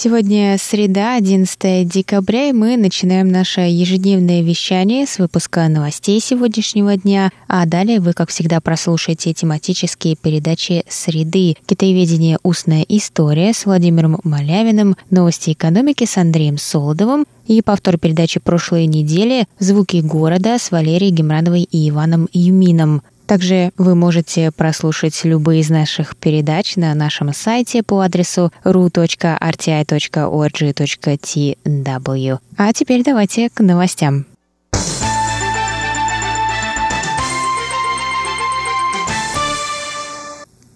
Сегодня среда, 11 декабря, и мы начинаем наше ежедневное вещание с выпуска новостей сегодняшнего дня, а далее вы, как всегда, прослушаете тематические передачи «Среды», «Китаеведение. Устная история» с Владимиром Малявиным, «Новости экономики» с Андреем Солодовым и повтор передачи прошлой недели «Звуки города» с Валерией Гемрановой и Иваном Юмином. Также вы можете прослушать любые из наших передач на нашем сайте по адресу ru.rti.org.tw. А теперь давайте к новостям.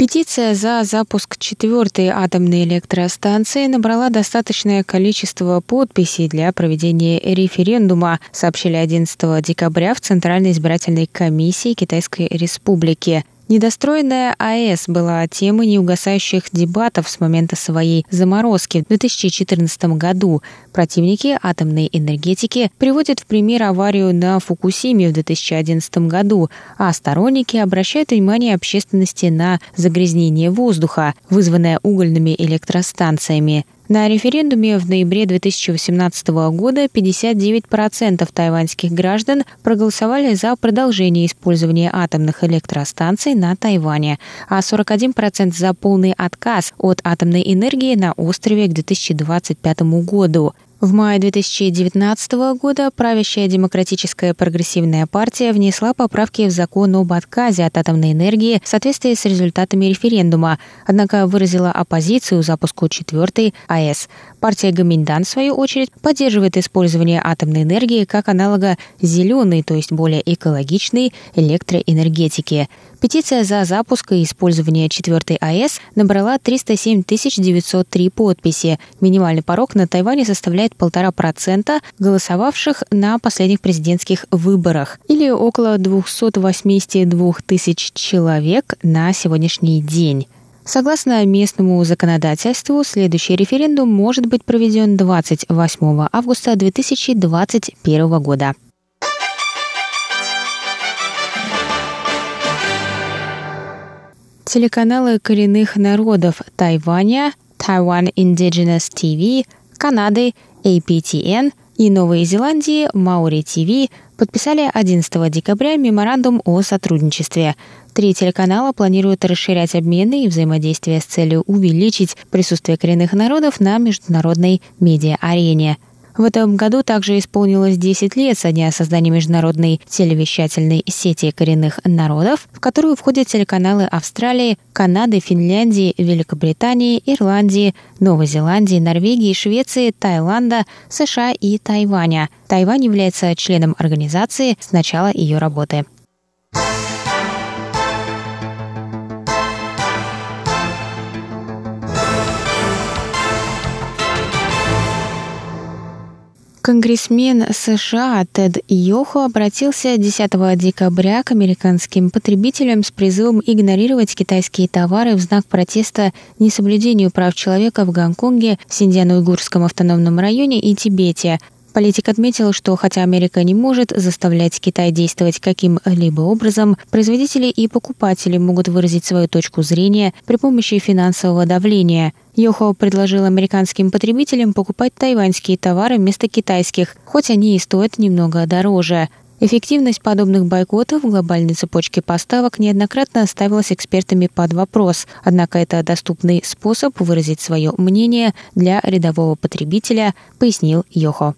Петиция за запуск четвертой атомной электростанции набрала достаточное количество подписей для проведения референдума, сообщили 11 декабря в Центральной избирательной комиссии Китайской Республики. Недостроенная АЭС была темой неугасающих дебатов с момента своей заморозки в 2014 году. Противники атомной энергетики приводят в пример аварию на Фукусиме в 2011 году, а сторонники обращают внимание общественности на загрязнение воздуха, вызванное угольными электростанциями. На референдуме в ноябре 2018 года 59% тайваньских граждан проголосовали за продолжение использования атомных электростанций на Тайване, а 41% за полный отказ от атомной энергии на острове к 2025 году. В мае 2019 года правящая демократическая прогрессивная партия внесла поправки в закон об отказе от атомной энергии в соответствии с результатами референдума, однако выразила оппозицию запуску четвертой АЭС. Партия Гаминдан, в свою очередь, поддерживает использование атомной энергии как аналога зеленой, то есть более экологичной электроэнергетики. Петиция за запуск и использование четвертой АЭС набрала 307 903 подписи. Минимальный порог на Тайване составляет полтора процента голосовавших на последних президентских выборах, или около 282 тысяч человек на сегодняшний день. Согласно местному законодательству, следующий референдум может быть проведен 28 августа 2021 года. Телеканалы коренных народов Тайваня, Taiwan Indigenous TV, Канады, APTN и Новой Зеландии Maori TV подписали 11 декабря меморандум о сотрудничестве. Три телеканала планируют расширять обмены и взаимодействие с целью увеличить присутствие коренных народов на международной медиа-арене – в этом году также исполнилось 10 лет со дня создания международной телевещательной сети коренных народов, в которую входят телеканалы Австралии, Канады, Финляндии, Великобритании, Ирландии, Новой Зеландии, Норвегии, Швеции, Таиланда, США и Тайваня. Тайвань является членом организации с начала ее работы. Конгрессмен США Тед Йохо обратился 10 декабря к американским потребителям с призывом игнорировать китайские товары в знак протеста несоблюдению прав человека в Гонконге, Синьцзян-Уйгурском автономном районе и Тибете, Политик отметил, что хотя Америка не может заставлять Китай действовать каким-либо образом, производители и покупатели могут выразить свою точку зрения при помощи финансового давления. Йохо предложил американским потребителям покупать тайваньские товары вместо китайских, хоть они и стоят немного дороже. Эффективность подобных бойкотов в глобальной цепочке поставок неоднократно ставилась экспертами под вопрос, однако это доступный способ выразить свое мнение для рядового потребителя, пояснил Йохо.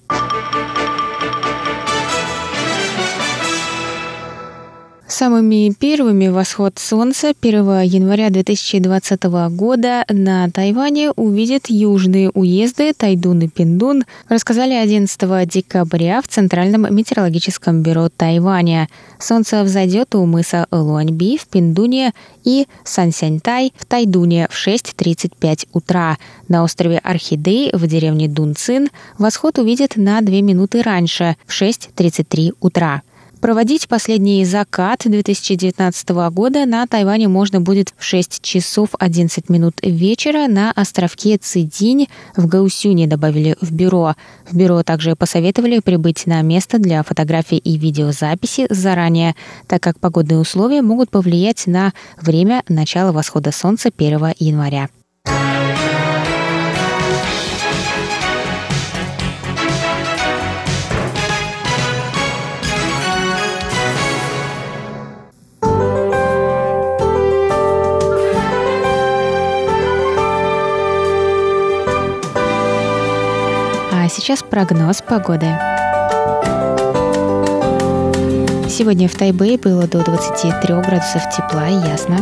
Самыми первыми восход солнца 1 января 2020 года на Тайване увидят южные уезды Тайдун и Пиндун, рассказали 11 декабря в Центральном метеорологическом бюро Тайваня. Солнце взойдет у мыса Луаньби в Пиндуне и Сансяньтай в Тайдуне в 6.35 утра. На острове Орхидей в деревне Дунцин восход увидят на 2 минуты раньше в 6.33 утра. Проводить последний закат 2019 года на Тайване можно будет в 6 часов 11 минут вечера на островке Цидинь в Гаусюне, добавили в бюро. В бюро также посоветовали прибыть на место для фотографий и видеозаписи заранее, так как погодные условия могут повлиять на время начала восхода солнца 1 января. Сейчас прогноз погоды. Сегодня в Тайбэе было до 23 градусов тепла и ясно.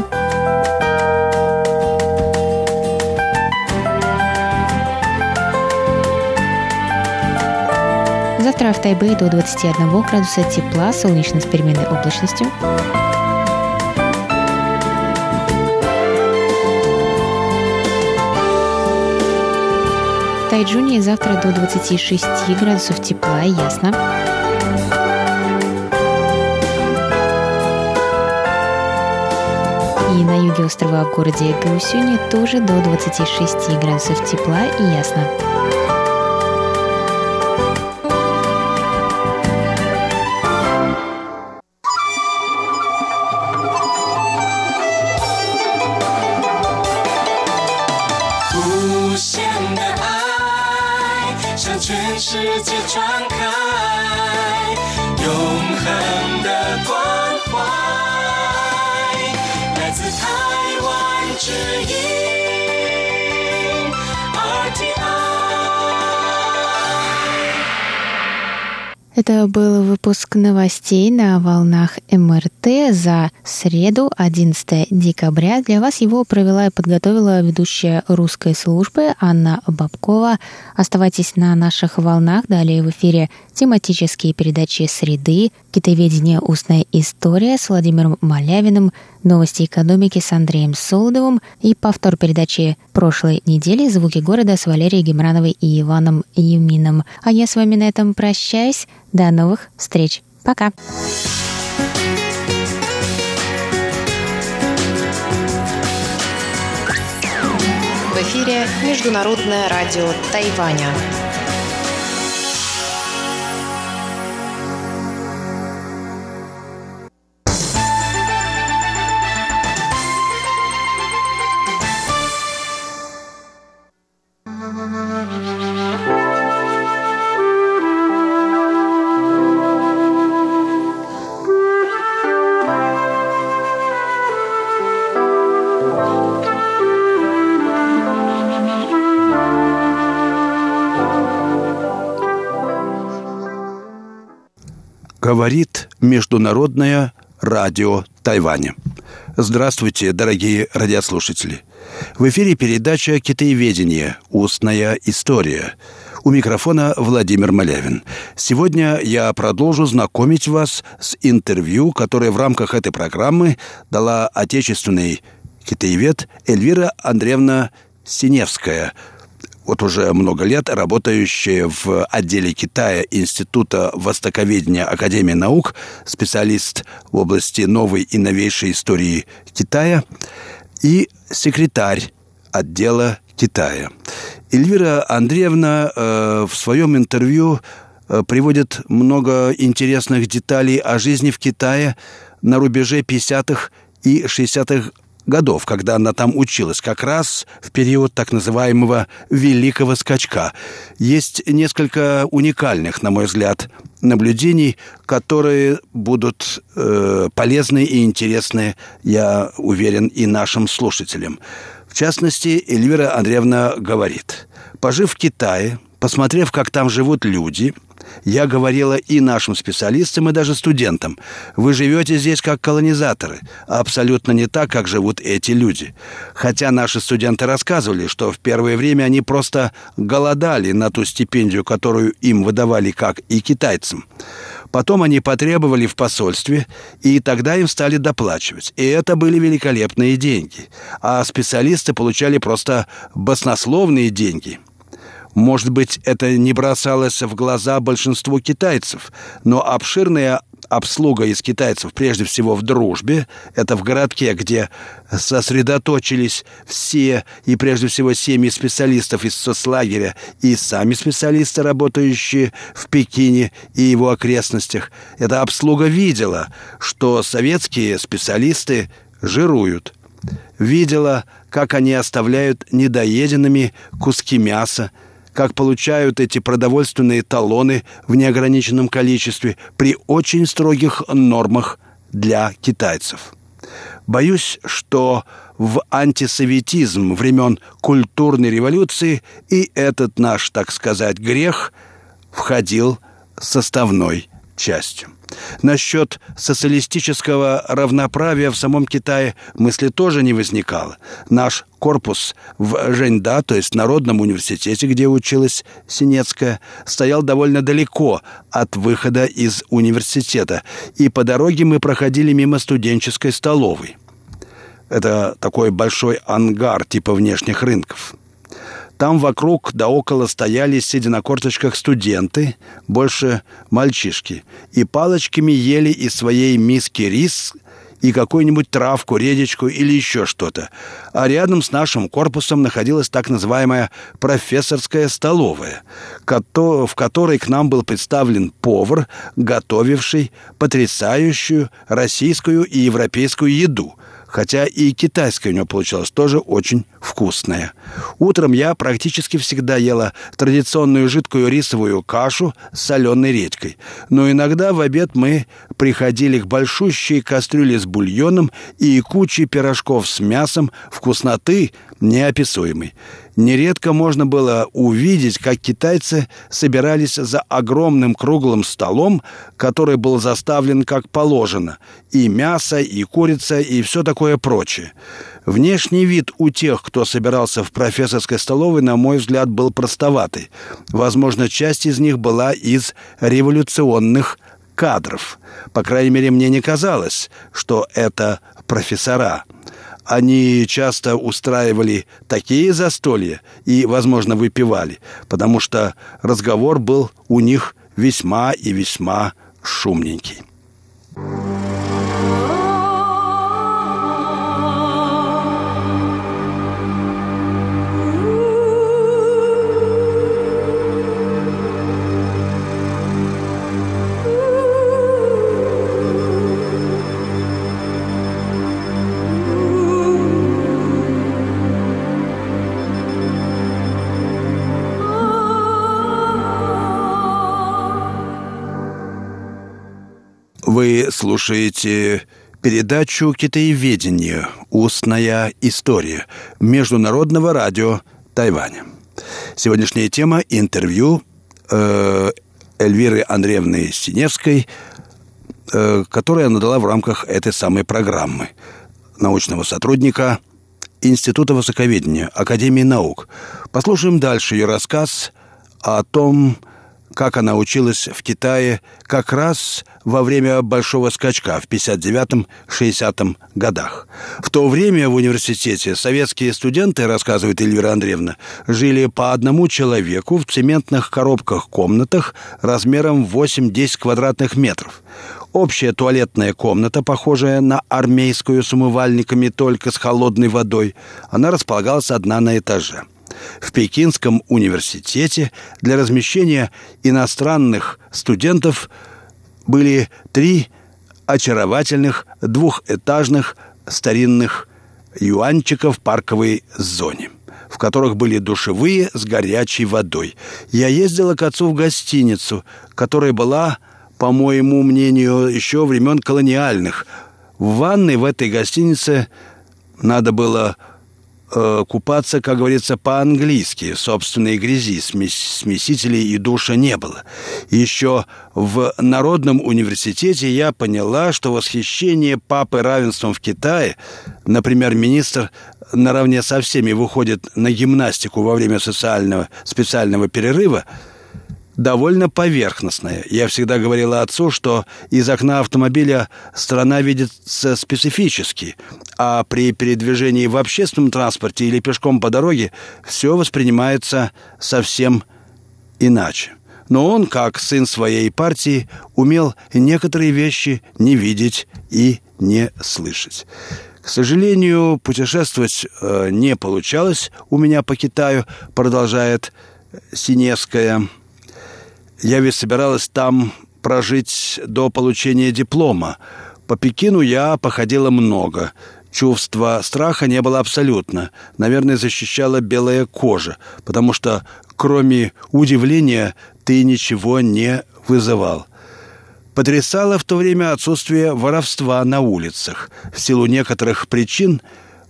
Завтра в Тайбэе до 21 градуса тепла, солнечно с переменной облачностью. Тайджуне завтра до 26 градусов тепла и ясно. И на юге острова в городе Гаусюни тоже до 26 градусов тепла и ясно. Это был выпуск новостей на волнах МРТ за среду, 11 декабря. Для вас его провела и подготовила ведущая русской службы Анна Бабкова. Оставайтесь на наших волнах. Далее в эфире тематические передачи «Среды», «Китоведение. Устная история» с Владимиром Малявиным, новости экономики с Андреем Солодовым и повтор передачи прошлой недели «Звуки города» с Валерией Гемрановой и Иваном Юмином. А я с вами на этом прощаюсь. До новых встреч. Пока. В эфире Международное радио Тайваня. Говорит Международное радио Тайваня. Здравствуйте, дорогие радиослушатели. В эфире передача «Китаеведение. Устная история». У микрофона Владимир Малявин. Сегодня я продолжу знакомить вас с интервью, которое в рамках этой программы дала отечественный китаевед Эльвира Андреевна Синевская – вот уже много лет работающая в отделе Китая Института Востоковедения Академии наук, специалист в области новой и новейшей истории Китая и секретарь отдела Китая. Эльвира Андреевна э, в своем интервью э, приводит много интересных деталей о жизни в Китае на рубеже 50-х и 60-х годов, когда она там училась, как раз в период так называемого «великого скачка». Есть несколько уникальных, на мой взгляд, наблюдений, которые будут э, полезны и интересны, я уверен, и нашим слушателям. В частности, Эльвира Андреевна говорит, пожив в Китае Посмотрев, как там живут люди, я говорила и нашим специалистам, и даже студентам, вы живете здесь как колонизаторы, а абсолютно не так, как живут эти люди. Хотя наши студенты рассказывали, что в первое время они просто голодали на ту стипендию, которую им выдавали, как и китайцам. Потом они потребовали в посольстве, и тогда им стали доплачивать. И это были великолепные деньги. А специалисты получали просто баснословные деньги – может быть, это не бросалось в глаза большинству китайцев, но обширная обслуга из китайцев, прежде всего в дружбе, это в городке, где сосредоточились все и прежде всего семьи специалистов из соцлагеря и сами специалисты, работающие в Пекине и его окрестностях. Эта обслуга видела, что советские специалисты жируют. Видела, как они оставляют недоеденными куски мяса, как получают эти продовольственные талоны в неограниченном количестве при очень строгих нормах для китайцев. Боюсь, что в антисоветизм времен культурной революции и этот наш, так сказать, грех входил составной частью. Насчет социалистического равноправия в самом Китае мысли тоже не возникало. Наш корпус в Женьда, то есть Народном университете, где училась Синецкая, стоял довольно далеко от выхода из университета, и по дороге мы проходили мимо студенческой столовой. Это такой большой ангар типа внешних рынков. Там вокруг да около стояли, сидя на корточках, студенты, больше мальчишки, и палочками ели из своей миски рис и какую-нибудь травку, редечку или еще что-то. А рядом с нашим корпусом находилась так называемая профессорская столовая, в которой к нам был представлен повар, готовивший потрясающую российскую и европейскую еду – хотя и китайская у него получалась тоже очень вкусная. Утром я практически всегда ела традиционную жидкую рисовую кашу с соленой редькой, но иногда в обед мы приходили к большущей кастрюле с бульоном и кучей пирожков с мясом, вкусноты неописуемой. Нередко можно было увидеть, как китайцы собирались за огромным круглым столом, который был заставлен как положено, и мясо, и курица, и все такое прочее. Внешний вид у тех, кто собирался в профессорской столовой, на мой взгляд, был простоватый. Возможно, часть из них была из революционных кадров. По крайней мере, мне не казалось, что это профессора – они часто устраивали такие застолья и, возможно, выпивали, потому что разговор был у них весьма и весьма шумненький. Вы слушаете передачу «Китаеведение. Устная история» Международного радио Тайваня. Сегодняшняя тема – интервью э, Эльвиры Андреевны Синевской, э, которую она дала в рамках этой самой программы научного сотрудника Института высоковедения Академии наук. Послушаем дальше ее рассказ о том, как она училась в Китае как раз во время большого скачка в 59-60 годах. В то время в университете советские студенты, рассказывает Эльвира Андреевна, жили по одному человеку в цементных коробках-комнатах размером 8-10 квадратных метров. Общая туалетная комната, похожая на армейскую с умывальниками только с холодной водой, она располагалась одна на этаже – в Пекинском университете для размещения иностранных студентов были три очаровательных двухэтажных старинных юанчика в парковой зоне, в которых были душевые с горячей водой. Я ездила к отцу в гостиницу, которая была, по моему мнению, еще времен колониальных. В ванной в этой гостинице надо было э, купаться, как говорится, по-английски, собственной грязи, смесителей и душа не было. Еще в Народном университете я поняла, что восхищение папы равенством в Китае, например, министр наравне со всеми выходит на гимнастику во время социального специального перерыва – довольно поверхностное. Я всегда говорила отцу, что из окна автомобиля страна видится специфически, а при передвижении в общественном транспорте или пешком по дороге все воспринимается совсем иначе. Но он, как сын своей партии, умел некоторые вещи не видеть и не слышать. К сожалению, путешествовать э, не получалось у меня по Китаю, продолжает Синевская. Я ведь собиралась там прожить до получения диплома. По Пекину я походила много. Чувства страха не было абсолютно. Наверное, защищала белая кожа, потому что кроме удивления ты ничего не вызывал. Потрясало в то время отсутствие воровства на улицах. В силу некоторых причин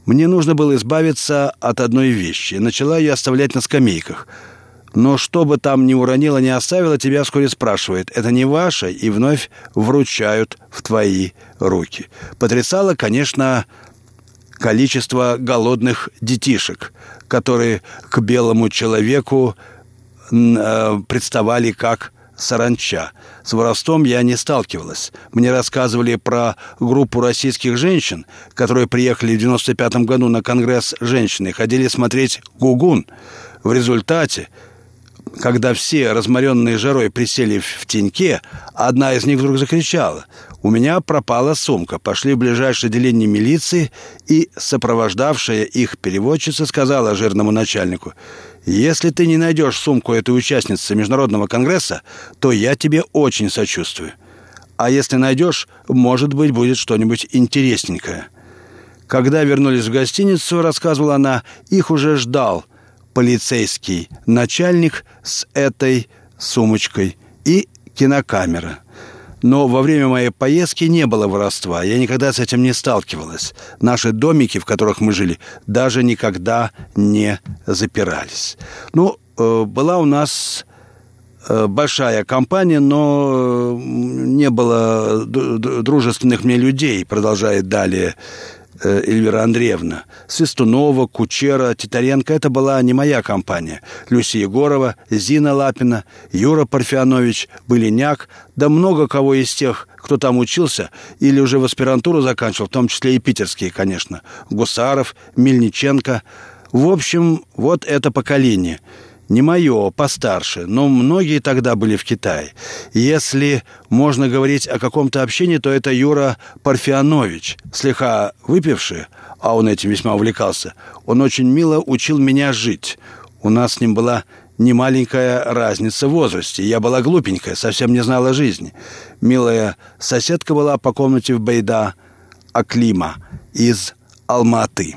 мне нужно было избавиться от одной вещи. Начала ее оставлять на скамейках – но что бы там ни уронила, ни оставила, тебя вскоре спрашивает, это не ваше, и вновь вручают в твои руки. Потрясало, конечно, количество голодных детишек, которые к белому человеку э, представали как саранча. С воровством я не сталкивалась. Мне рассказывали про группу российских женщин, которые приехали в 95 году на Конгресс женщины, ходили смотреть «Гугун». В результате когда все, разморенные жарой, присели в теньке, одна из них вдруг закричала. «У меня пропала сумка». Пошли в ближайшее отделение милиции, и сопровождавшая их переводчица сказала жирному начальнику, «Если ты не найдешь сумку этой участницы Международного конгресса, то я тебе очень сочувствую. А если найдешь, может быть, будет что-нибудь интересненькое». Когда вернулись в гостиницу, рассказывала она, их уже ждал – полицейский начальник с этой сумочкой и кинокамера. Но во время моей поездки не было воровства. Я никогда с этим не сталкивалась. Наши домики, в которых мы жили, даже никогда не запирались. Ну, э, была у нас э, большая компания, но не было дружественных мне людей, продолжает далее Э, Эльвира Андреевна. Свистунова, Кучера, Титаренко – это была не моя компания. Люся Егорова, Зина Лапина, Юра Парфянович, Былиняк, да много кого из тех, кто там учился или уже в аспирантуру заканчивал, в том числе и питерские, конечно. Гусаров, Мельниченко. В общем, вот это поколение – не мое, постарше, но многие тогда были в Китае. Если можно говорить о каком-то общении, то это Юра Парфянович, слегка выпивший, а он этим весьма увлекался. Он очень мило учил меня жить. У нас с ним была немаленькая разница в возрасте. Я была глупенькая, совсем не знала жизни. Милая соседка была по комнате в Байда, Аклима из Алматы.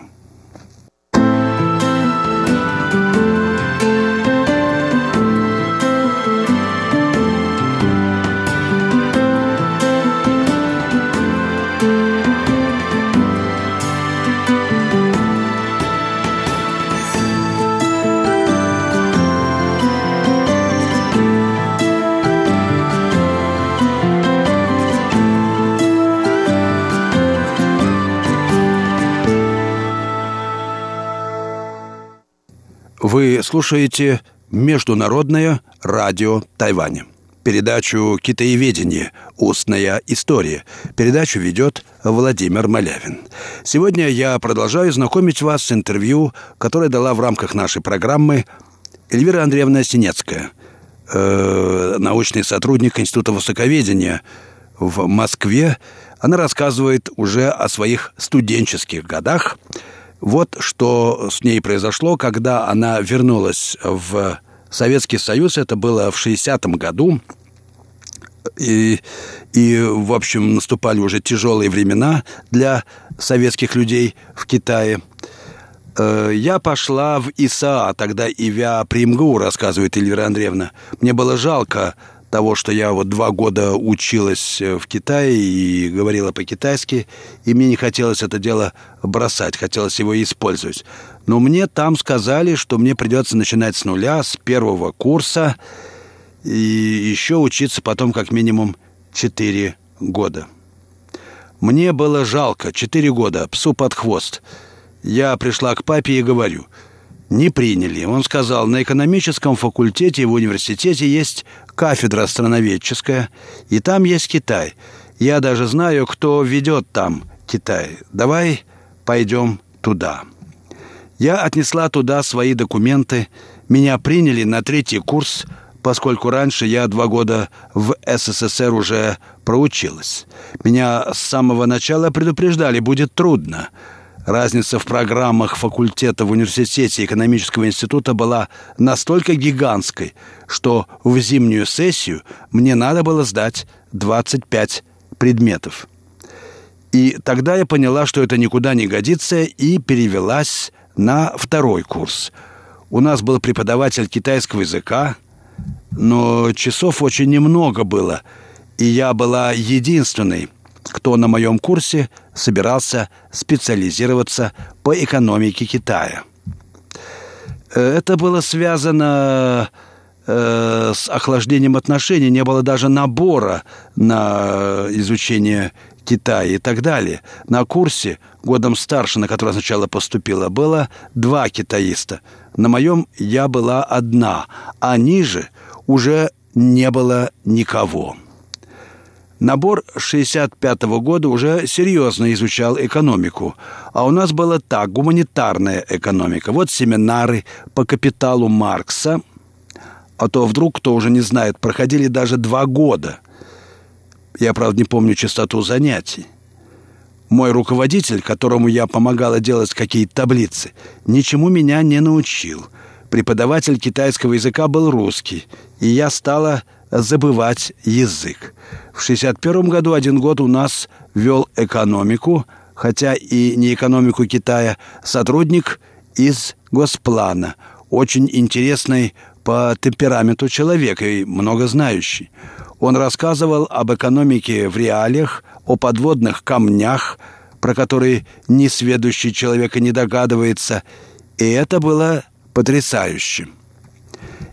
Вы слушаете Международное радио Тайваня. Передачу «Китаеведение. Устная история». Передачу ведет Владимир Малявин. Сегодня я продолжаю знакомить вас с интервью, которое дала в рамках нашей программы Эльвира Андреевна Синецкая, э, научный сотрудник Института высоковедения в Москве. Она рассказывает уже о своих студенческих годах – вот что с ней произошло, когда она вернулась в Советский Союз. Это было в 60-м году. И, и, в общем, наступали уже тяжелые времена для советских людей в Китае. Э, я пошла в ИСА, тогда Ивя Примгу, рассказывает Эльвира Андреевна. Мне было жалко того, что я вот два года училась э, в Китае и говорила по-китайски, и мне не хотелось это дело бросать, хотелось его использовать. Но мне там сказали, что мне придется начинать с нуля, с первого курса, и еще учиться потом как минимум 4 года. Мне было жалко, 4 года, псу под хвост. Я пришла к папе и говорю, не приняли. Он сказал, на экономическом факультете в университете есть кафедра страноведческая, и там есть Китай. Я даже знаю, кто ведет там Китай. Давай пойдем туда. Я отнесла туда свои документы. Меня приняли на третий курс, поскольку раньше я два года в СССР уже проучилась. Меня с самого начала предупреждали, будет трудно. Разница в программах факультета в университете экономического института была настолько гигантской, что в зимнюю сессию мне надо было сдать 25 предметов. И тогда я поняла, что это никуда не годится, и перевелась на второй курс. У нас был преподаватель китайского языка, но часов очень немного было, и я была единственной, кто на моем курсе собирался специализироваться по экономике Китая. Это было связано э, с охлаждением отношений, не было даже набора на изучение Китая и так далее. На курсе, годом старше, на который сначала поступила, было два китаиста. На моем я была одна, а ниже уже не было никого. Набор 65 -го года уже серьезно изучал экономику, а у нас было так, гуманитарная экономика. Вот семинары по капиталу Маркса, а то вдруг, кто уже не знает, проходили даже два года. Я, правда, не помню частоту занятий. Мой руководитель, которому я помогала делать какие-то таблицы, ничему меня не научил. Преподаватель китайского языка был русский, и я стала забывать язык. В 61 году один год у нас вел экономику, хотя и не экономику Китая, сотрудник из Госплана, очень интересный по темпераменту человек и много знающий. Он рассказывал об экономике в реалиях, о подводных камнях, про которые несведущий человек и не догадывается, и это было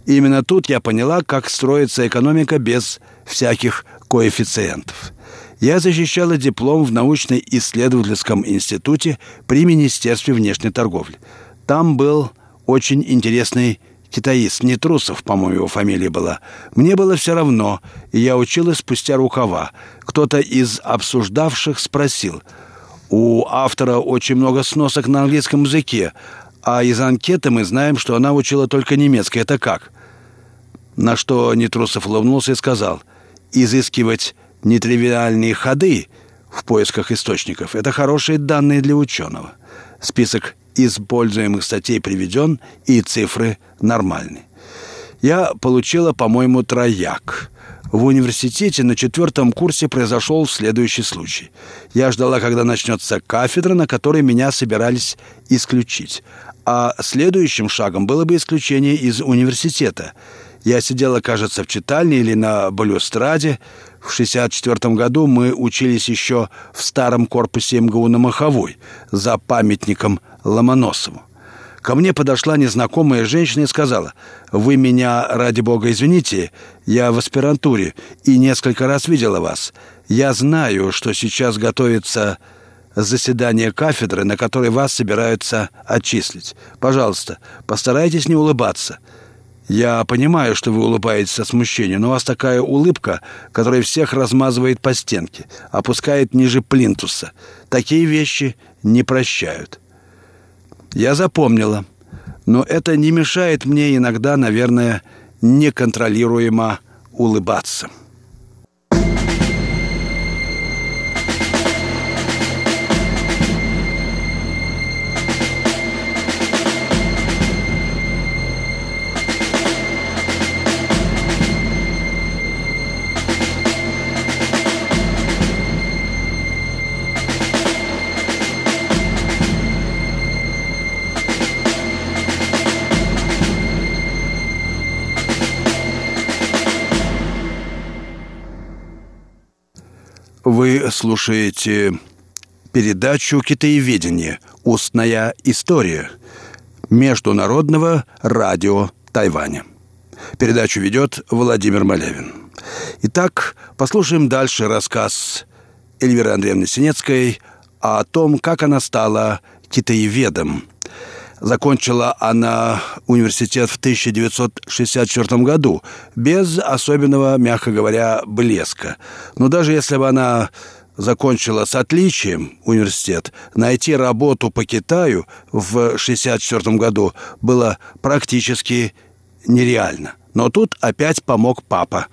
именно тут я поняла, как строится экономика без всяких коэффициентов. Я защищала диплом в научно-исследовательском институте при Министерстве внешней торговли. Там был очень интересный китаист, не Трусов, по-моему, его фамилия была. Мне было все равно, и я училась спустя рукава. Кто-то из обсуждавших спросил. У автора очень много сносок на английском языке, а из анкеты мы знаем, что она учила только немецкий. Это как? На что Нетрусов улыбнулся и сказал, изыскивать нетривиальные ходы в поисках источников – это хорошие данные для ученого. Список используемых статей приведен, и цифры нормальны. Я получила, по-моему, трояк. В университете на четвертом курсе произошел следующий случай. Я ждала, когда начнется кафедра, на которой меня собирались исключить. А следующим шагом было бы исключение из университета. Я сидела, кажется, в читальне или на балюстраде. В 64 году мы учились еще в старом корпусе МГУ на Маховой за памятником Ломоносову. Ко мне подошла незнакомая женщина и сказала, «Вы меня, ради бога, извините, я в аспирантуре и несколько раз видела вас. Я знаю, что сейчас готовится заседание кафедры, на которой вас собираются отчислить. Пожалуйста, постарайтесь не улыбаться. Я понимаю, что вы улыбаетесь от смущения, но у вас такая улыбка, которая всех размазывает по стенке, опускает ниже плинтуса. Такие вещи не прощают. Я запомнила. Но это не мешает мне иногда, наверное, неконтролируемо улыбаться. Вы слушаете передачу «Китаеведение. Устная история». Международного радио Тайваня. Передачу ведет Владимир Малявин. Итак, послушаем дальше рассказ Эльвиры Андреевны Синецкой о том, как она стала китаеведом. Закончила она университет в 1964 году без особенного, мягко говоря, блеска. Но даже если бы она закончила с отличием университет, найти работу по Китаю в 1964 году было практически нереально. Но тут опять помог папа.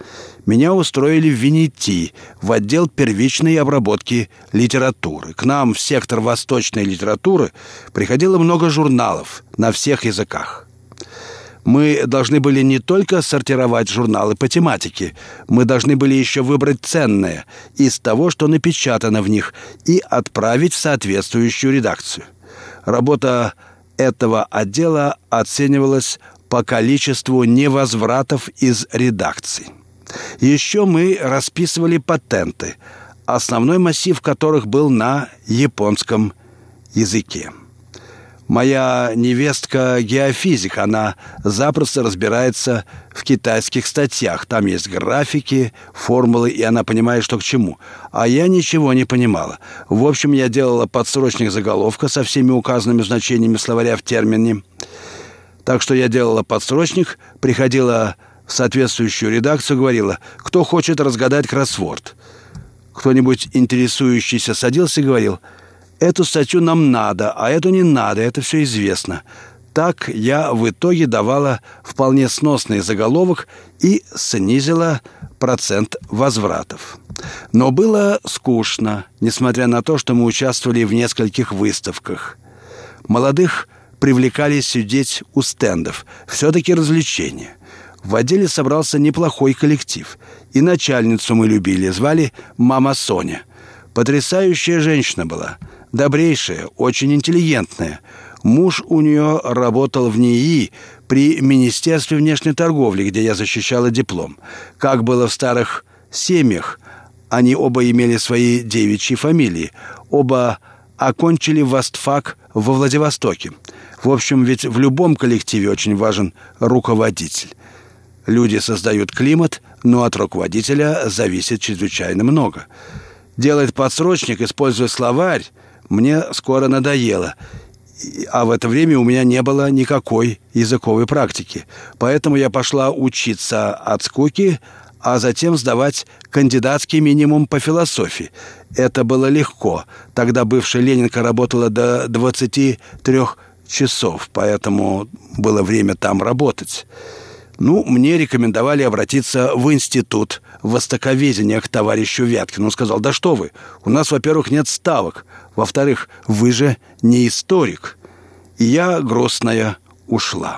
Меня устроили в Венети, в отдел первичной обработки литературы. К нам в сектор восточной литературы приходило много журналов на всех языках. Мы должны были не только сортировать журналы по тематике, мы должны были еще выбрать ценное из того, что напечатано в них, и отправить в соответствующую редакцию. Работа этого отдела оценивалась по количеству невозвратов из редакций. Еще мы расписывали патенты, основной массив которых был на японском языке. Моя невестка геофизик, она запросто разбирается в китайских статьях. Там есть графики, формулы, и она понимает, что к чему. А я ничего не понимала. В общем, я делала подсрочник заголовка со всеми указанными значениями словаря в термине. Так что я делала подсрочник, приходила в соответствующую редакцию, говорила, кто хочет разгадать кроссворд. Кто-нибудь интересующийся садился и говорил, эту статью нам надо, а эту не надо, это все известно. Так я в итоге давала вполне сносный заголовок и снизила процент возвратов. Но было скучно, несмотря на то, что мы участвовали в нескольких выставках. Молодых привлекали сидеть у стендов. Все-таки развлечение. В отделе собрался неплохой коллектив. И начальницу мы любили, звали мама Соня. Потрясающая женщина была. Добрейшая, очень интеллигентная. Муж у нее работал в НИИ при Министерстве внешней торговли, где я защищала диплом. Как было в старых семьях, они оба имели свои девичьи фамилии. Оба окончили Востфак во Владивостоке. В общем, ведь в любом коллективе очень важен руководитель. Люди создают климат, но от руководителя зависит чрезвычайно много. Делать подсрочник, используя словарь, мне скоро надоело. А в это время у меня не было никакой языковой практики. Поэтому я пошла учиться от скуки, а затем сдавать кандидатский минимум по философии. Это было легко. Тогда бывшая Ленинка работала до 23 часов, поэтому было время там работать. Ну, мне рекомендовали обратиться в институт востоковедения к товарищу Вяткину. Он сказал, да что вы, у нас, во-первых, нет ставок, во-вторых, вы же не историк. И я, грустная, ушла.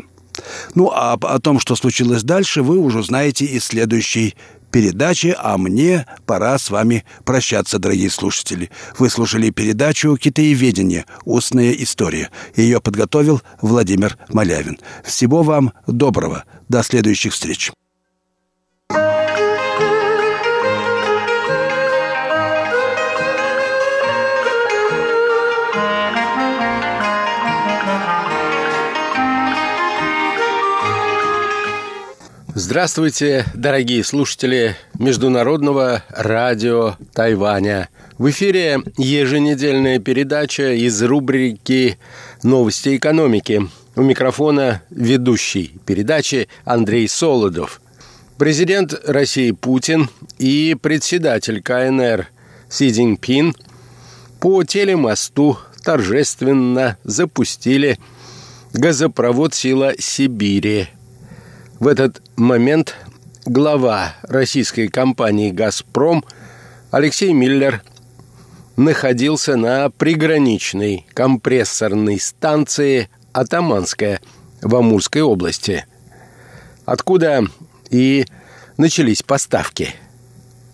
Ну, а о том, что случилось дальше, вы уже знаете из следующей передачи, а мне пора с вами прощаться, дорогие слушатели. Вы слушали передачу «Китаеведение. Устная история». Ее подготовил Владимир Малявин. Всего вам доброго. До следующих встреч. Здравствуйте, дорогие слушатели Международного радио Тайваня. В эфире еженедельная передача из рубрики «Новости экономики». У микрофона ведущий передачи Андрей Солодов. Президент России Путин и председатель КНР Си Цзиньпин по телемосту торжественно запустили газопровод «Сила Сибири» В этот момент глава российской компании «Газпром» Алексей Миллер находился на приграничной компрессорной станции Атаманская в Амурской области, откуда и начались поставки.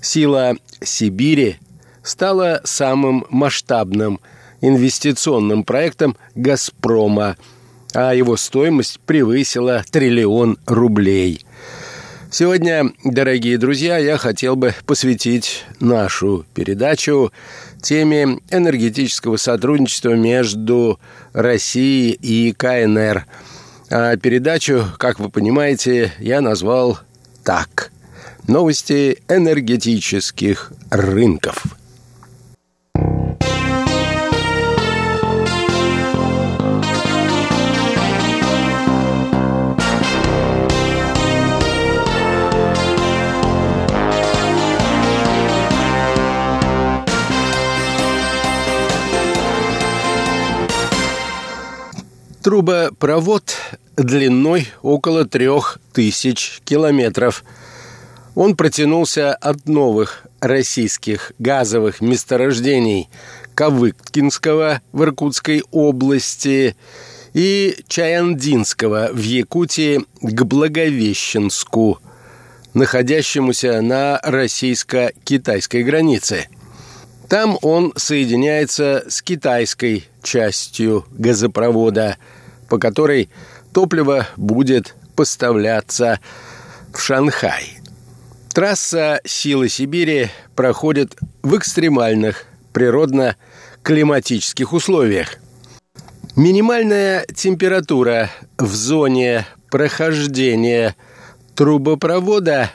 Сила Сибири стала самым масштабным инвестиционным проектом «Газпрома» а его стоимость превысила триллион рублей. Сегодня, дорогие друзья, я хотел бы посвятить нашу передачу теме энергетического сотрудничества между Россией и КНР. А передачу, как вы понимаете, я назвал так. Новости энергетических рынков. Трубопровод длиной около трех тысяч километров. Он протянулся от новых российских газовых месторождений Кавыткинского в Иркутской области и Чаяндинского в Якутии к Благовещенску, находящемуся на российско-китайской границе – там он соединяется с китайской частью газопровода, по которой топливо будет поставляться в Шанхай. Трасса «Силы Сибири» проходит в экстремальных природно-климатических условиях. Минимальная температура в зоне прохождения трубопровода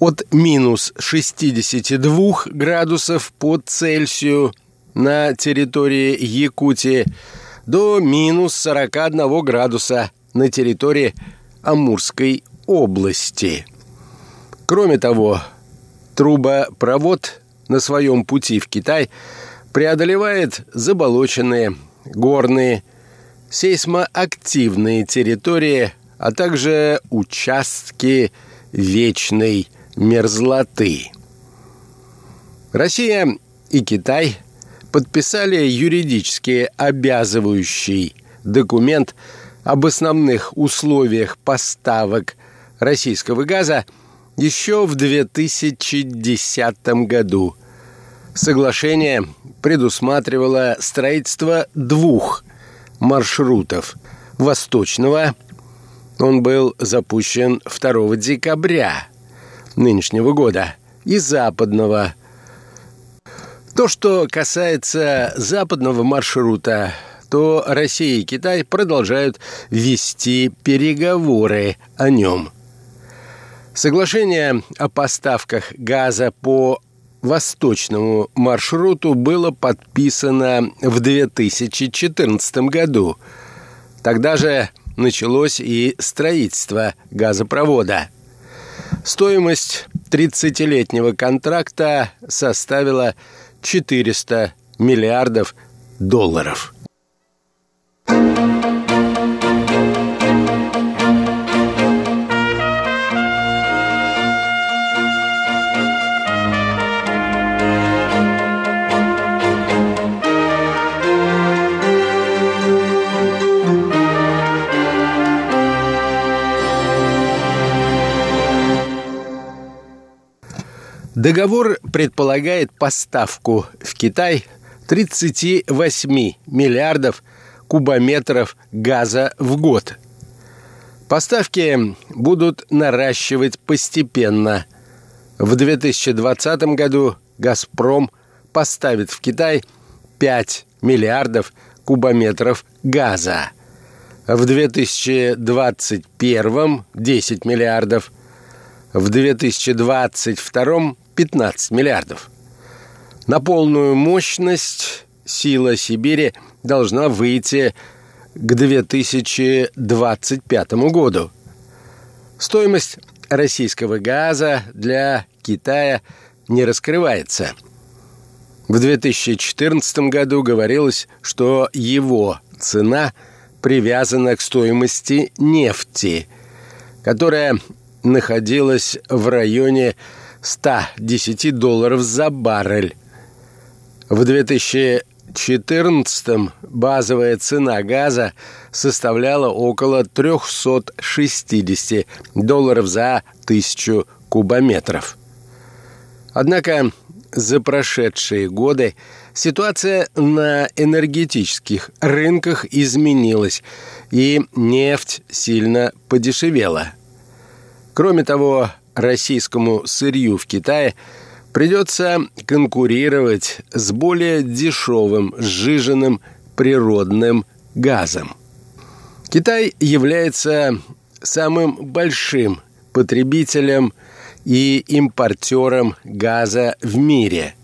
от минус 62 градусов по Цельсию на территории Якутии до минус 41 градуса на территории Амурской области. Кроме того, трубопровод на своем пути в Китай преодолевает заболоченные, горные, сейсмоактивные территории, а также участки вечной мерзлоты. Россия и Китай подписали юридически обязывающий документ об основных условиях поставок российского газа еще в 2010 году. Соглашение предусматривало строительство двух маршрутов – восточного, он был запущен 2 декабря нынешнего года и западного. То, что касается западного маршрута, то Россия и Китай продолжают вести переговоры о нем. Соглашение о поставках газа по восточному маршруту было подписано в 2014 году. Тогда же началось и строительство газопровода – Стоимость 30-летнего контракта составила 400 миллиардов долларов. Договор предполагает поставку в Китай 38 миллиардов кубометров газа в год. Поставки будут наращивать постепенно. В 2020 году «Газпром» поставит в Китай 5 миллиардов кубометров газа. В 2021 – 10 миллиардов. В 2022 15 миллиардов. На полную мощность сила Сибири должна выйти к 2025 году. Стоимость российского газа для Китая не раскрывается. В 2014 году говорилось, что его цена привязана к стоимости нефти, которая находилась в районе 110 долларов за баррель. В 2014 базовая цена газа составляла около 360 долларов за тысячу кубометров. Однако за прошедшие годы ситуация на энергетических рынках изменилась, и нефть сильно подешевела – Кроме того, российскому сырью в Китае придется конкурировать с более дешевым сжиженным природным газом. Китай является самым большим потребителем и импортером газа в мире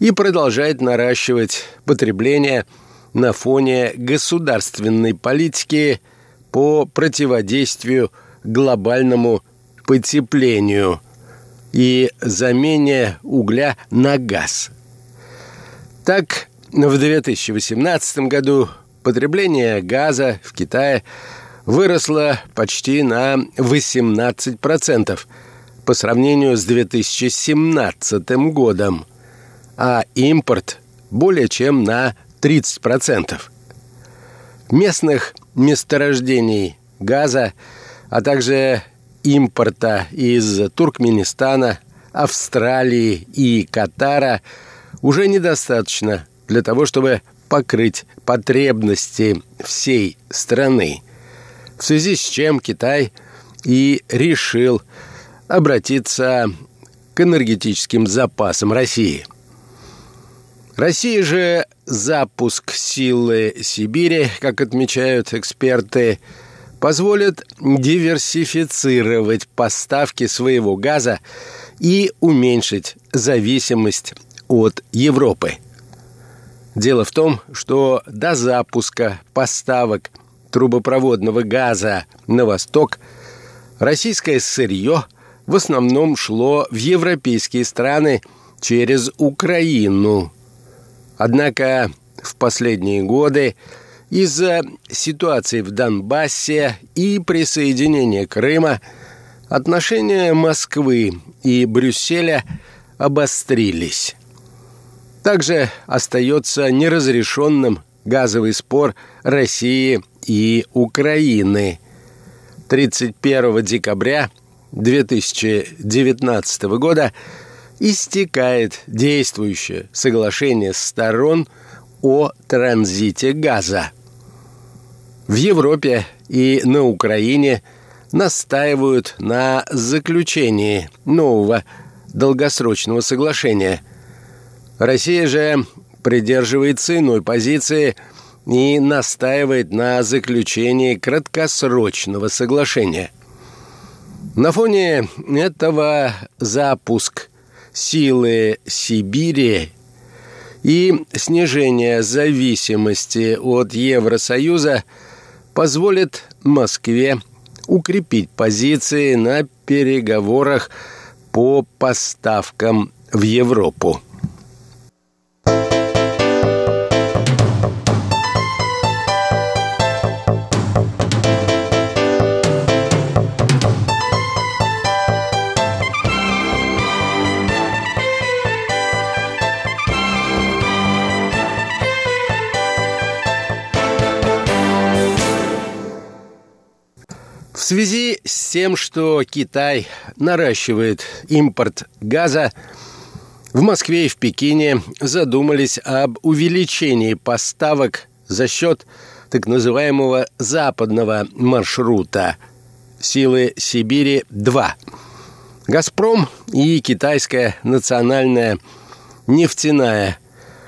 и продолжает наращивать потребление на фоне государственной политики по противодействию глобальному потеплению и замене угля на газ. Так, в 2018 году потребление газа в Китае выросло почти на 18% по сравнению с 2017 годом, а импорт более чем на 30%. Местных месторождений газа, а также импорта из Туркменистана, Австралии и Катара уже недостаточно для того, чтобы покрыть потребности всей страны, в связи с чем Китай и решил обратиться к энергетическим запасам России. Россия же запуск силы Сибири, как отмечают эксперты, позволит диверсифицировать поставки своего газа и уменьшить зависимость от Европы. Дело в том, что до запуска поставок трубопроводного газа на восток российское сырье в основном шло в европейские страны через Украину. Однако в последние годы из-за ситуации в Донбассе и присоединения Крыма отношения Москвы и Брюсселя обострились. Также остается неразрешенным газовый спор России и Украины. 31 декабря 2019 года истекает действующее соглашение сторон о транзите газа. В Европе и на Украине настаивают на заключении нового долгосрочного соглашения – Россия же придерживается иной позиции и настаивает на заключении краткосрочного соглашения. На фоне этого запуск силы Сибири и снижение зависимости от Евросоюза позволит Москве укрепить позиции на переговорах по поставкам в Европу. В связи с тем, что Китай наращивает импорт газа, в Москве и в Пекине задумались об увеличении поставок за счет так называемого западного маршрута «Силы Сибири-2». «Газпром» и китайская национальная нефтяная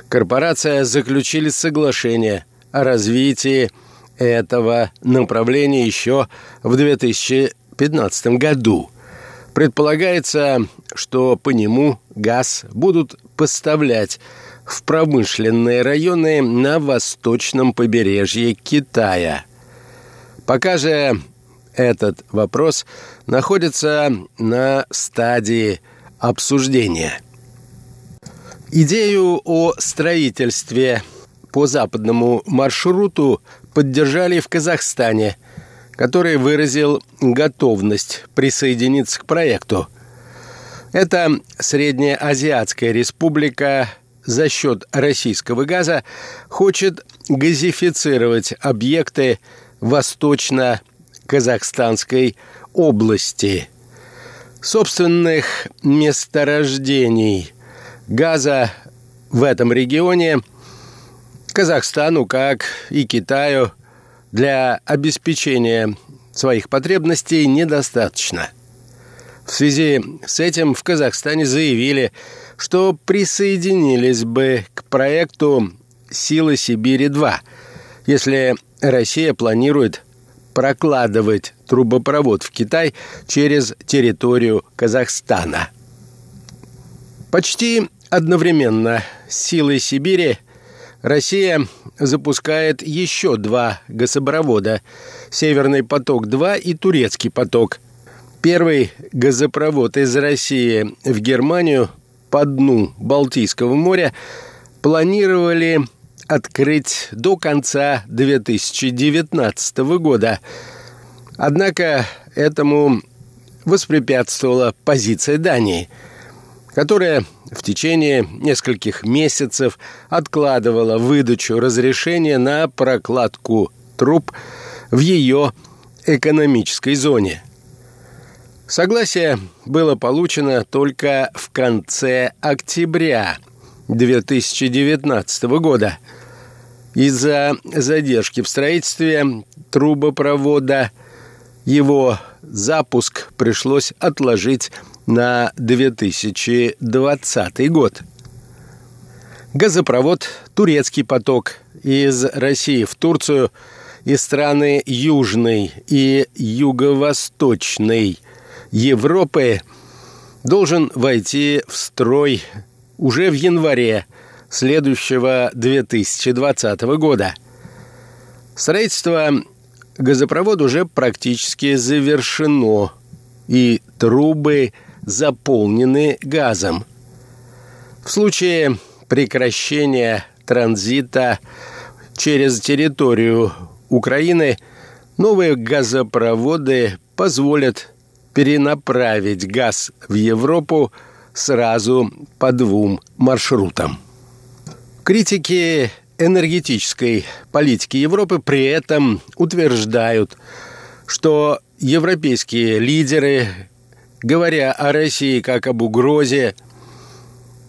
корпорация заключили соглашение о развитии этого направления еще в 2015 году. Предполагается, что по нему газ будут поставлять в промышленные районы на восточном побережье Китая. Пока же этот вопрос находится на стадии обсуждения. Идею о строительстве по западному маршруту поддержали в Казахстане, который выразил готовность присоединиться к проекту. Это Среднеазиатская республика за счет российского газа хочет газифицировать объекты восточно-казахстанской области. Собственных месторождений газа в этом регионе – Казахстану, как и Китаю, для обеспечения своих потребностей недостаточно. В связи с этим в Казахстане заявили, что присоединились бы к проекту «Силы Сибири-2», если Россия планирует прокладывать трубопровод в Китай через территорию Казахстана. Почти одновременно с «Силой Сибири» Россия запускает еще два газопровода «Северный поток-2» и «Турецкий поток». Первый газопровод из России в Германию по дну Балтийского моря планировали открыть до конца 2019 года. Однако этому воспрепятствовала позиция Дании – которая в течение нескольких месяцев откладывала выдачу разрешения на прокладку труб в ее экономической зоне. Согласие было получено только в конце октября 2019 года. Из-за задержки в строительстве трубопровода его запуск пришлось отложить на 2020 год. Газопровод «Турецкий поток» из России в Турцию и страны Южной и Юго-Восточной Европы должен войти в строй уже в январе следующего 2020 года. Строительство газопровода уже практически завершено, и трубы – заполнены газом. В случае прекращения транзита через территорию Украины новые газопроводы позволят перенаправить газ в Европу сразу по двум маршрутам. Критики энергетической политики Европы при этом утверждают, что европейские лидеры говоря о России как об угрозе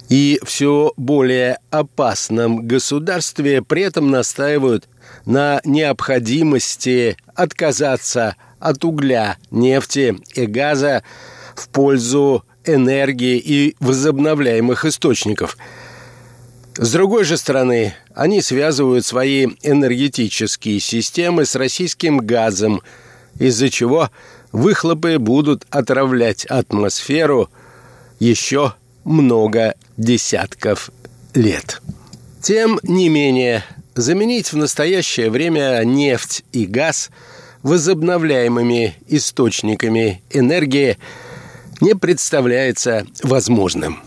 и все более опасном государстве, при этом настаивают на необходимости отказаться от угля, нефти и газа в пользу энергии и возобновляемых источников. С другой же стороны, они связывают свои энергетические системы с российским газом, из-за чего выхлопы будут отравлять атмосферу еще много десятков лет. Тем не менее, заменить в настоящее время нефть и газ возобновляемыми источниками энергии не представляется возможным.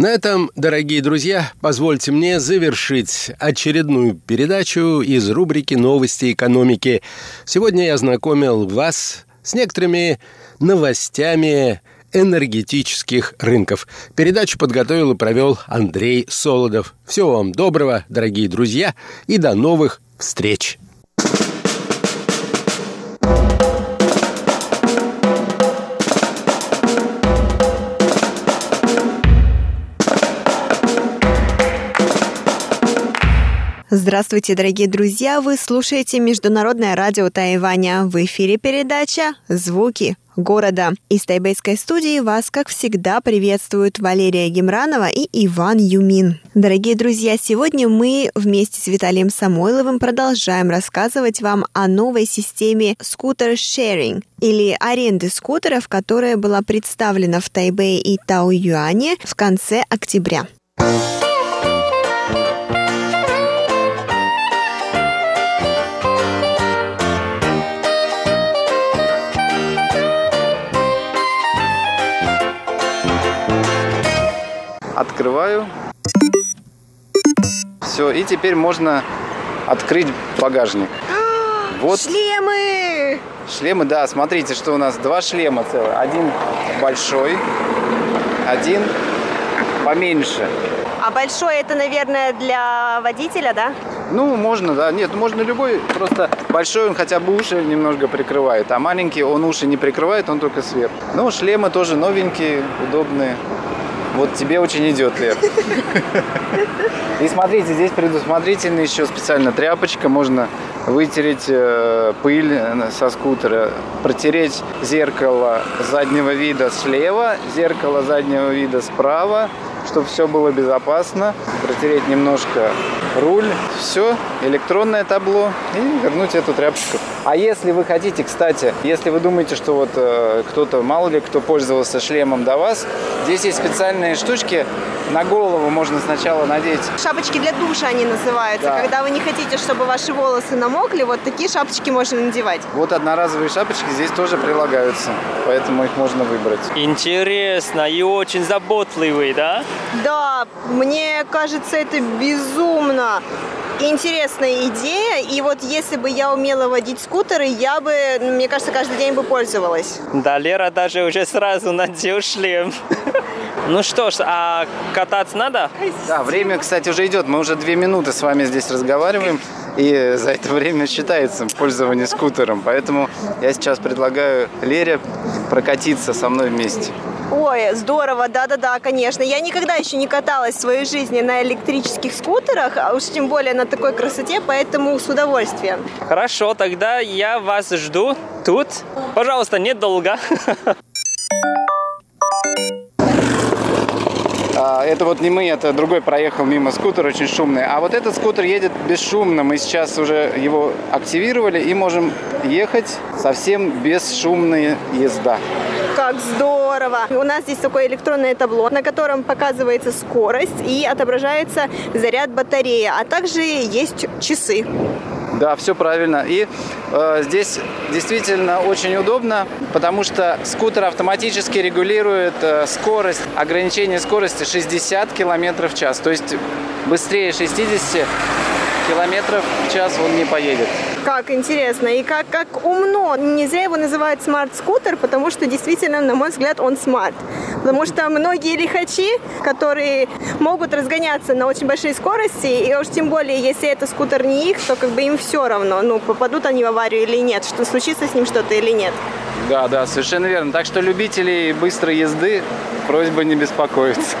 На этом, дорогие друзья, позвольте мне завершить очередную передачу из рубрики «Новости экономики». Сегодня я знакомил вас с некоторыми новостями энергетических рынков. Передачу подготовил и провел Андрей Солодов. Всего вам доброго, дорогие друзья, и до новых встреч! Здравствуйте, дорогие друзья! Вы слушаете Международное радио Тайваня. В эфире передача «Звуки города». Из тайбэйской студии вас, как всегда, приветствуют Валерия Гемранова и Иван Юмин. Дорогие друзья, сегодня мы вместе с Виталием Самойловым продолжаем рассказывать вам о новой системе скутер-шеринг или аренды скутеров, которая была представлена в Тайбэе и Тау-Юане в конце октября. Открываю. Все, и теперь можно открыть багажник. Вот. Шлемы! Шлемы, да, смотрите, что у нас два шлема целых. Один большой, один поменьше. А большой это, наверное, для водителя, да? Ну, можно, да. Нет, можно любой. Просто большой он хотя бы уши немножко прикрывает, а маленький он уши не прикрывает, он только сверху. Ну, шлемы тоже новенькие, удобные. Вот тебе очень идет, Лер. И смотрите, здесь предусмотрительно еще специально тряпочка. Можно вытереть э, пыль со скутера, протереть зеркало заднего вида слева, зеркало заднего вида справа, чтобы все было безопасно. Протереть немножко руль, все, электронное табло и вернуть эту тряпочку. А если вы хотите, кстати, если вы думаете, что вот э, кто-то, мало ли кто пользовался шлемом до вас, здесь есть специальные штучки, на голову можно сначала надеть. Шапочки для душа они называются. Да. Когда вы не хотите, чтобы ваши волосы намокли, вот такие шапочки можно надевать. Вот одноразовые шапочки здесь тоже прилагаются, поэтому их можно выбрать. Интересно и очень заботливый, да? Да, мне кажется, это безумно интересная идея. И вот если бы я умела водить скутеры, я бы, мне кажется, каждый день бы пользовалась. Да, Лера даже уже сразу надел шлем. Ну что ж, а кататься надо? Да, время, кстати, уже идет. Мы уже две минуты с вами здесь разговариваем. И за это время считается пользование скутером. Поэтому я сейчас предлагаю Лере прокатиться со мной вместе. Ой, здорово, да-да-да, конечно. Я никогда еще не каталась в своей жизни на электрических скутерах, а уж тем более на такой красоте, поэтому с удовольствием. Хорошо, тогда я вас жду тут. Пожалуйста, недолго. А, Это вот не мы, это другой проехал мимо скутер очень шумный. А вот этот скутер едет бесшумно. Мы сейчас уже его активировали и можем ехать совсем бесшумная езда. Как здорово! У нас здесь такое электронное табло, на котором показывается скорость и отображается заряд батареи, а также есть часы. Да, все правильно. И э, здесь действительно очень удобно, потому что скутер автоматически регулирует э, скорость, ограничение скорости 60 км в час. То есть быстрее 60 километров в час он не поедет. Как интересно и как, как умно. Не зря его называют smart-скутер, потому что действительно, на мой взгляд, он smart. Потому что многие лихачи, которые могут разгоняться на очень большой скорости, и уж тем более, если это скутер не их, то как бы им все равно, ну, попадут они в аварию или нет, что случится с ним что-то или нет. Да, да, совершенно верно. Так что любителей быстрой езды просьба не беспокоиться.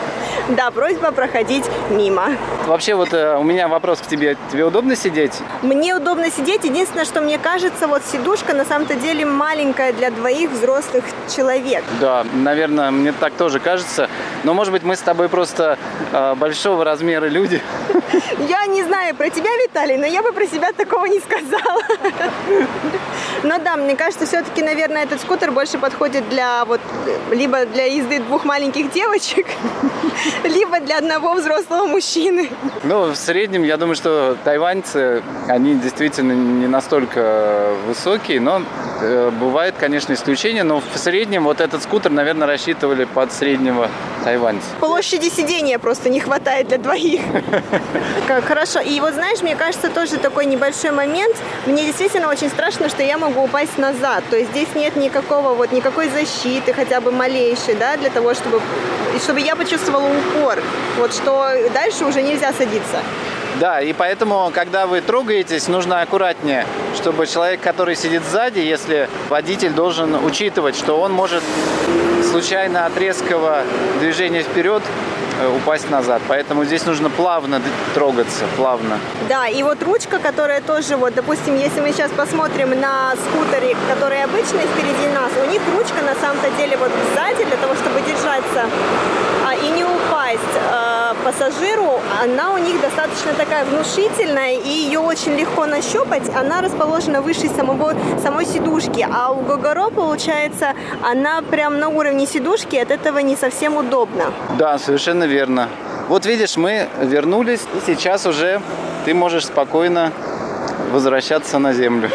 Да, просьба проходить мимо. Вообще вот э, у меня вопрос к тебе. Тебе удобно сидеть? Мне удобно сидеть. Единственное, что мне кажется, вот сидушка на самом-то деле маленькая для двоих взрослых человек. Да, наверное, мне так тоже кажется. Но, может быть, мы с тобой просто э, большого размера люди. Я не знаю про тебя, Виталий, но я бы про себя такого не сказала. Но да, мне кажется, все-таки, наверное, этот скутер больше подходит для вот либо для езды двух маленьких девочек, либо для одного взрослого мужчины. Ну, в среднем, я думаю, что тайваньцы, они действительно не настолько высокие, но бывает, конечно, исключения, но в среднем вот этот скутер, наверное, рассчитывали под среднего тайваньца. Площади сидения просто не хватает для двоих. Как хорошо. И вот знаешь, мне кажется, тоже такой небольшой момент. Мне действительно очень страшно, что я могу упасть назад. То есть здесь нет никакого вот никакой защиты, хотя бы малейшей, да, для того, чтобы чтобы я почувствовала упор. Вот что дальше уже нельзя садиться. Да, и поэтому, когда вы трогаетесь, нужно аккуратнее, чтобы человек, который сидит сзади, если водитель должен учитывать, что он может случайно от резкого движения вперед э, упасть назад. Поэтому здесь нужно плавно трогаться, плавно. Да, и вот ручка, которая тоже, вот, допустим, если мы сейчас посмотрим на скутере, которые обычные впереди нас, у них ручка на самом-то деле вот сзади для того, чтобы держаться и не упасть а, пассажиру, она у них достаточно такая внушительная, и ее очень легко нащупать. Она расположена выше самого, самой сидушки, а у Гогоро, получается, она прям на уровне сидушки, от этого не совсем удобно. Да, совершенно верно. Вот видишь, мы вернулись, и сейчас уже ты можешь спокойно возвращаться на землю.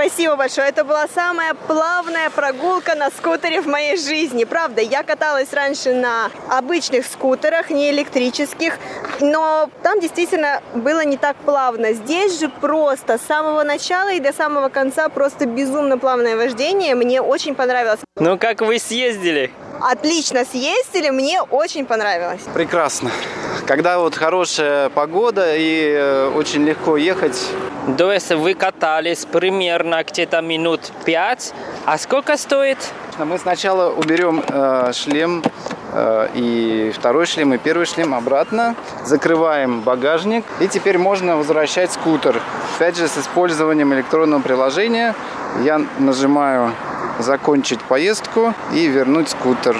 Спасибо большое. Это была самая плавная прогулка на скутере в моей жизни. Правда, я каталась раньше на обычных скутерах, не электрических, но там действительно было не так плавно. Здесь же просто с самого начала и до самого конца просто безумно плавное вождение. Мне очень понравилось. Ну как вы съездили? Отлично съездили, мне очень понравилось. Прекрасно. Когда вот хорошая погода и э, очень легко ехать. То есть вы катались примерно где-то минут пять. А сколько стоит? Мы сначала уберем э, шлем э, и второй шлем, и первый шлем обратно. Закрываем багажник. И теперь можно возвращать скутер. Опять же, с использованием электронного приложения я нажимаю «Закончить поездку» и «Вернуть скутер».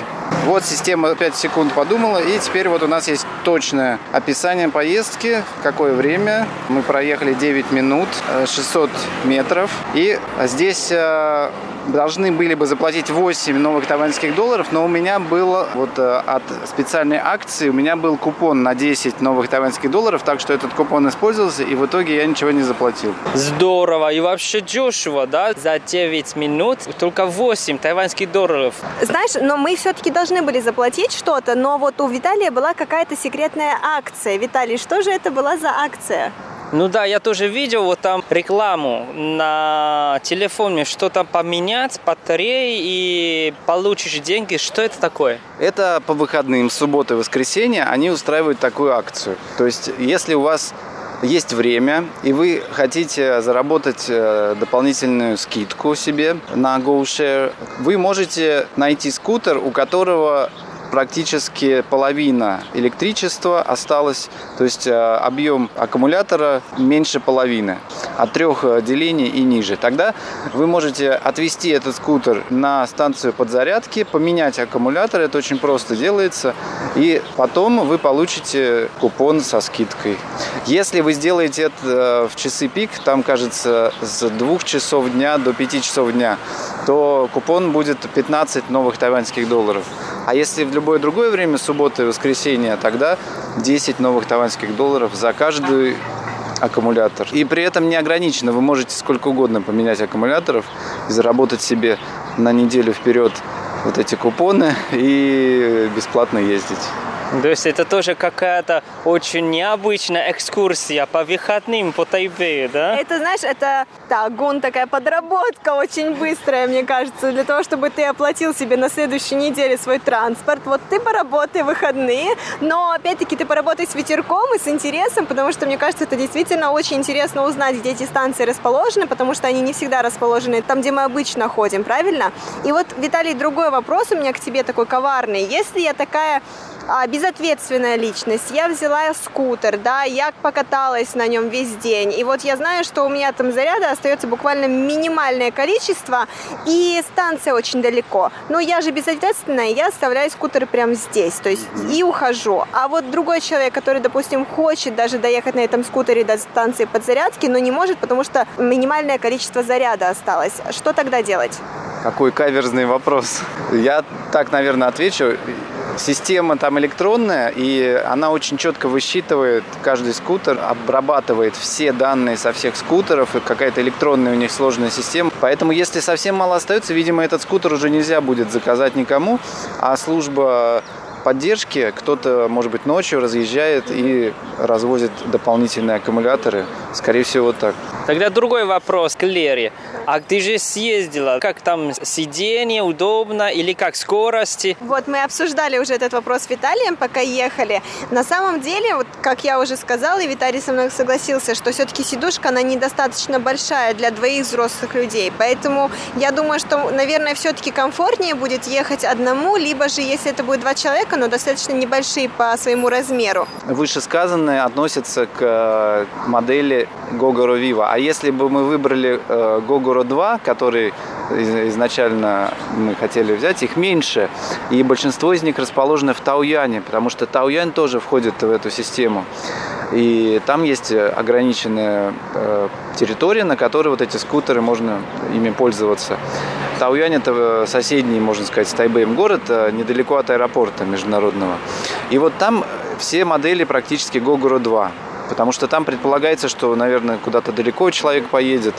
Вот система 5 секунд подумала, и теперь вот у нас есть точное описание поездки, какое время. Мы проехали 9 минут, 600 э, метров. И здесь э, должны были бы заплатить 8 новых тайваньских долларов, но у меня было вот э, от специальной акции, у меня был купон на 10 новых тайваньских долларов, так что этот купон использовался, и в итоге я ничего не заплатил. Здорово, и вообще дешево, да? За 9 минут только 8 тайваньских долларов. Знаешь, но мы все-таки должны были заплатить что-то, но вот у Виталия была какая-то секретная акция. Виталий, что же это была за акция? Ну да, я тоже видел вот там рекламу на телефоне, что-то поменять, батареи и получишь деньги. Что это такое? Это по выходным, субботы и воскресенье они устраивают такую акцию. То есть, если у вас есть время, и вы хотите заработать э, дополнительную скидку себе на GoShare, вы можете найти скутер, у которого практически половина электричества осталось, то есть э, объем аккумулятора меньше половины, от трех э, делений и ниже. Тогда вы можете отвести этот скутер на станцию подзарядки, поменять аккумулятор, это очень просто делается, и потом вы получите купон со скидкой. Если вы сделаете это э, в часы пик, там, кажется, с двух часов дня до 5 часов дня, то купон будет 15 новых тайваньских долларов. А если в любое другое время, суббота и воскресенье, тогда 10 новых тайваньских долларов за каждый аккумулятор. И при этом не ограничено. Вы можете сколько угодно поменять аккумуляторов и заработать себе на неделю вперед вот эти купоны и бесплатно ездить. То есть это тоже какая-то очень необычная экскурсия по выходным по Тайбэю, да? Это, знаешь, это так, гон такая подработка очень быстрая, мне кажется, для того, чтобы ты оплатил себе на следующей неделе свой транспорт. Вот ты поработай выходные, но опять-таки ты поработай с ветерком и с интересом, потому что, мне кажется, это действительно очень интересно узнать, где эти станции расположены, потому что они не всегда расположены там, где мы обычно ходим, правильно? И вот, Виталий, другой вопрос у меня к тебе такой коварный. Если я такая а, безответственная личность. Я взяла скутер, да, я покаталась на нем весь день. И вот я знаю, что у меня там заряда остается буквально минимальное количество, и станция очень далеко. Но я же безответственная, я оставляю скутер прямо здесь, то есть и ухожу. А вот другой человек, который, допустим, хочет даже доехать на этом скутере до станции подзарядки, но не может, потому что минимальное количество заряда осталось. Что тогда делать? Какой каверзный вопрос. Я так, наверное, отвечу. Система там электронная, и она очень четко высчитывает каждый скутер, обрабатывает все данные со всех скутеров, и какая-то электронная у них сложная система. Поэтому, если совсем мало остается, видимо, этот скутер уже нельзя будет заказать никому, а служба поддержки. Кто-то, может быть, ночью разъезжает и развозит дополнительные аккумуляторы. Скорее всего, так. Тогда другой вопрос к Лере. А ты же съездила, как там сиденье, удобно или как скорости? Вот мы обсуждали уже этот вопрос с Виталием, пока ехали. На самом деле, вот как я уже сказала, и Виталий со мной согласился, что все-таки сидушка, она недостаточно большая для двоих взрослых людей. Поэтому я думаю, что, наверное, все-таки комфортнее будет ехать одному, либо же, если это будет два человека, но достаточно небольшие по своему размеру. Вышесказанное относится к э, модели Gogoro Viva. А если бы мы выбрали э, Gogoro 2, который изначально мы хотели взять, их меньше. И большинство из них расположены в Тауяне, потому что Тауян тоже входит в эту систему. И там есть ограниченная э, территория, на которой вот эти скутеры можно ими пользоваться. Тауянь это соседний, можно сказать, с Тайбэем город, э, недалеко от аэропорта международного. И вот там все модели практически Гогуру 2 потому что там предполагается, что, наверное, куда-то далеко человек поедет.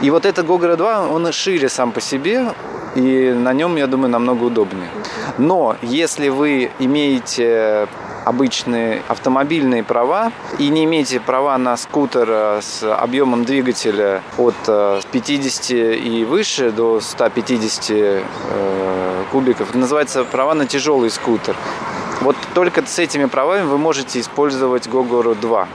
И вот этот Гогора 2, он шире сам по себе, и на нем, я думаю, намного удобнее. Но если вы имеете обычные автомобильные права и не имеете права на скутер э, с объемом двигателя от 50 э, и выше до 150 э, кубиков, называется права на тяжелый скутер. Вот только с этими правами вы можете использовать Гогору 2.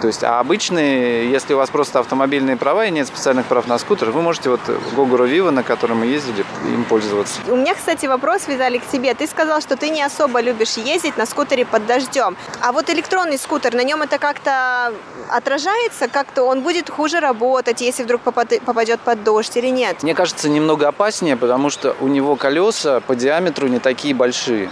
То есть, а обычные, если у вас просто автомобильные права и нет специальных прав на скутер, вы можете вот Гогуру Вива, на котором мы ездили, им пользоваться. У меня, кстати, вопрос, Виталий, к тебе. Ты сказал, что ты не особо любишь ездить на скутере под дождем. А вот электронный скутер, на нем это как-то отражается? Как-то он будет хуже работать, если вдруг попадет под дождь или нет? Мне кажется, немного опаснее, потому что у него колеса по диаметру не такие большие.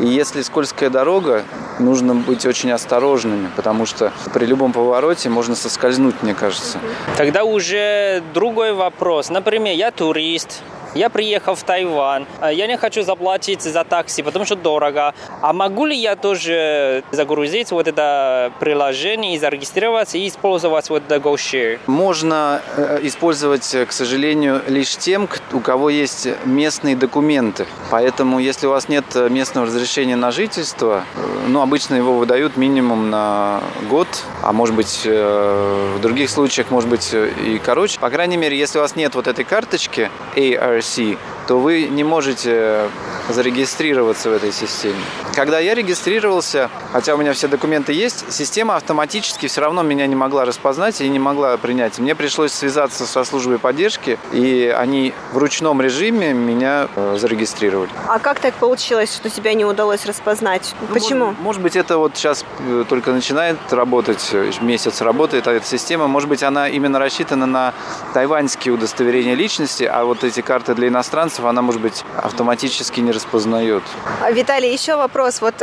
И если скользкая дорога, нужно быть очень осторожными, потому что при любом повороте можно соскользнуть, мне кажется. Тогда уже другой вопрос. Например, я турист, я приехал в Тайвань, а я не хочу заплатить за такси, потому что дорого. А могу ли я тоже загрузить вот это приложение и зарегистрироваться и использовать вот это GoShare? Можно э, использовать, к сожалению, лишь тем, у кого есть местные документы. Поэтому, если у вас нет местного разрешения на жительство, э, ну, обычно его выдают минимум на год, а может быть, э, в других случаях, может быть, и короче. По крайней мере, если у вас нет вот этой карточки ARC, России, то вы не можете зарегистрироваться в этой системе. Когда я регистрировался, хотя у меня все документы есть, система автоматически все равно меня не могла распознать и не могла принять. Мне пришлось связаться со службой поддержки, и они в ручном режиме меня э, зарегистрировали. А как так получилось, что тебя не удалось распознать? Ну, Почему? Может, может быть, это вот сейчас э, только начинает работать, э, месяц работает эта система. Может быть, она именно рассчитана на тайваньские удостоверения личности, а вот эти карты для иностранцев, она, может быть, автоматически не распознает. А, Виталий, еще вопрос. Вот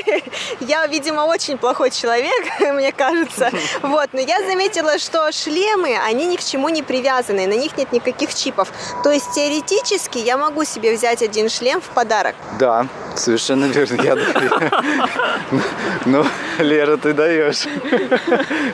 я, видимо, очень плохой человек, мне кажется. Вот, но я заметила, что шлемы, они ни к чему не привязаны, на них нет никаких чипов. То есть теоретически я могу себе взять один шлем в подарок. Да, совершенно верно. Я... Ну, Лера, ты даешь.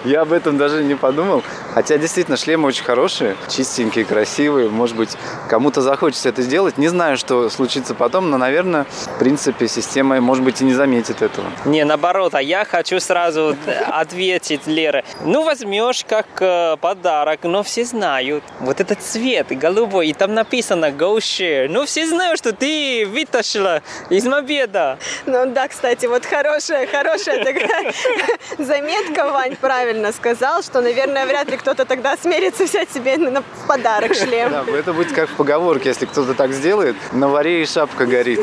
Я об этом даже не подумал. Хотя действительно шлемы очень хорошие, чистенькие, красивые. Может быть, кому-то захочется это сделать. Не знаю, что случится потом, но, наверное, в принципе, система, может быть, и не заметит этого. Не, наоборот, а я хочу сразу ответить Лера. Ну, возьмешь как э, подарок, но все знают. Вот этот цвет голубой, и там написано Go Share. Ну, все знают, что ты вытащила из мобеда. Ну да, кстати, вот хорошая, хорошая такая заметка, Вань правильно сказал, что, наверное, вряд ли кто-то тогда смерится взять себе на подарок шлем. Да, это будет как в поговорке, если кто-то так сделает, на варе и шапка горит.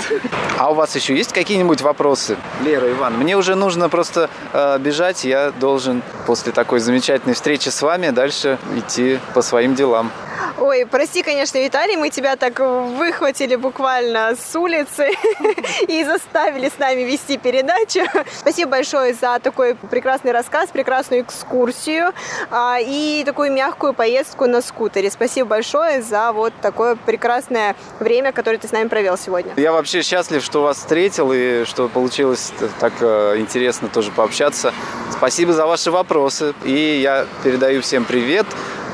А у вас еще есть какие-нибудь вопросы? Лера, Иван, мне уже нужно просто э, бежать, я должен после такой замечательной встречи с вами дальше идти по своим делам. Ой, прости, конечно, Виталий, мы тебя так выхватили буквально с улицы и заставили с нами вести передачу. Спасибо большое за такой прекрасный рассказ, прекрасную экскурсию а, и такую мягкую поездку на скутере. Спасибо большое за вот такое прекрасное время, которое ты с нами провел сегодня. Я вообще счастлив, что вас встретил и что получилось так э, интересно тоже пообщаться. Спасибо за ваши вопросы. И я передаю всем привет.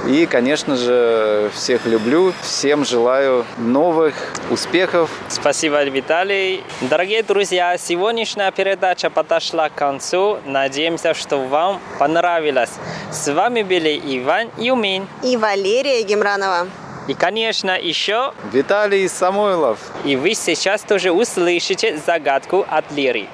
И, конечно же, всех люблю, всем желаю новых успехов. Спасибо, Виталий. Дорогие друзья, сегодняшняя передача подошла к концу. Надеемся, что вам понравилось. С вами были Иван Юмин и Валерия Гемранова. И, конечно, еще Виталий Самойлов. И вы сейчас тоже услышите загадку от Леры.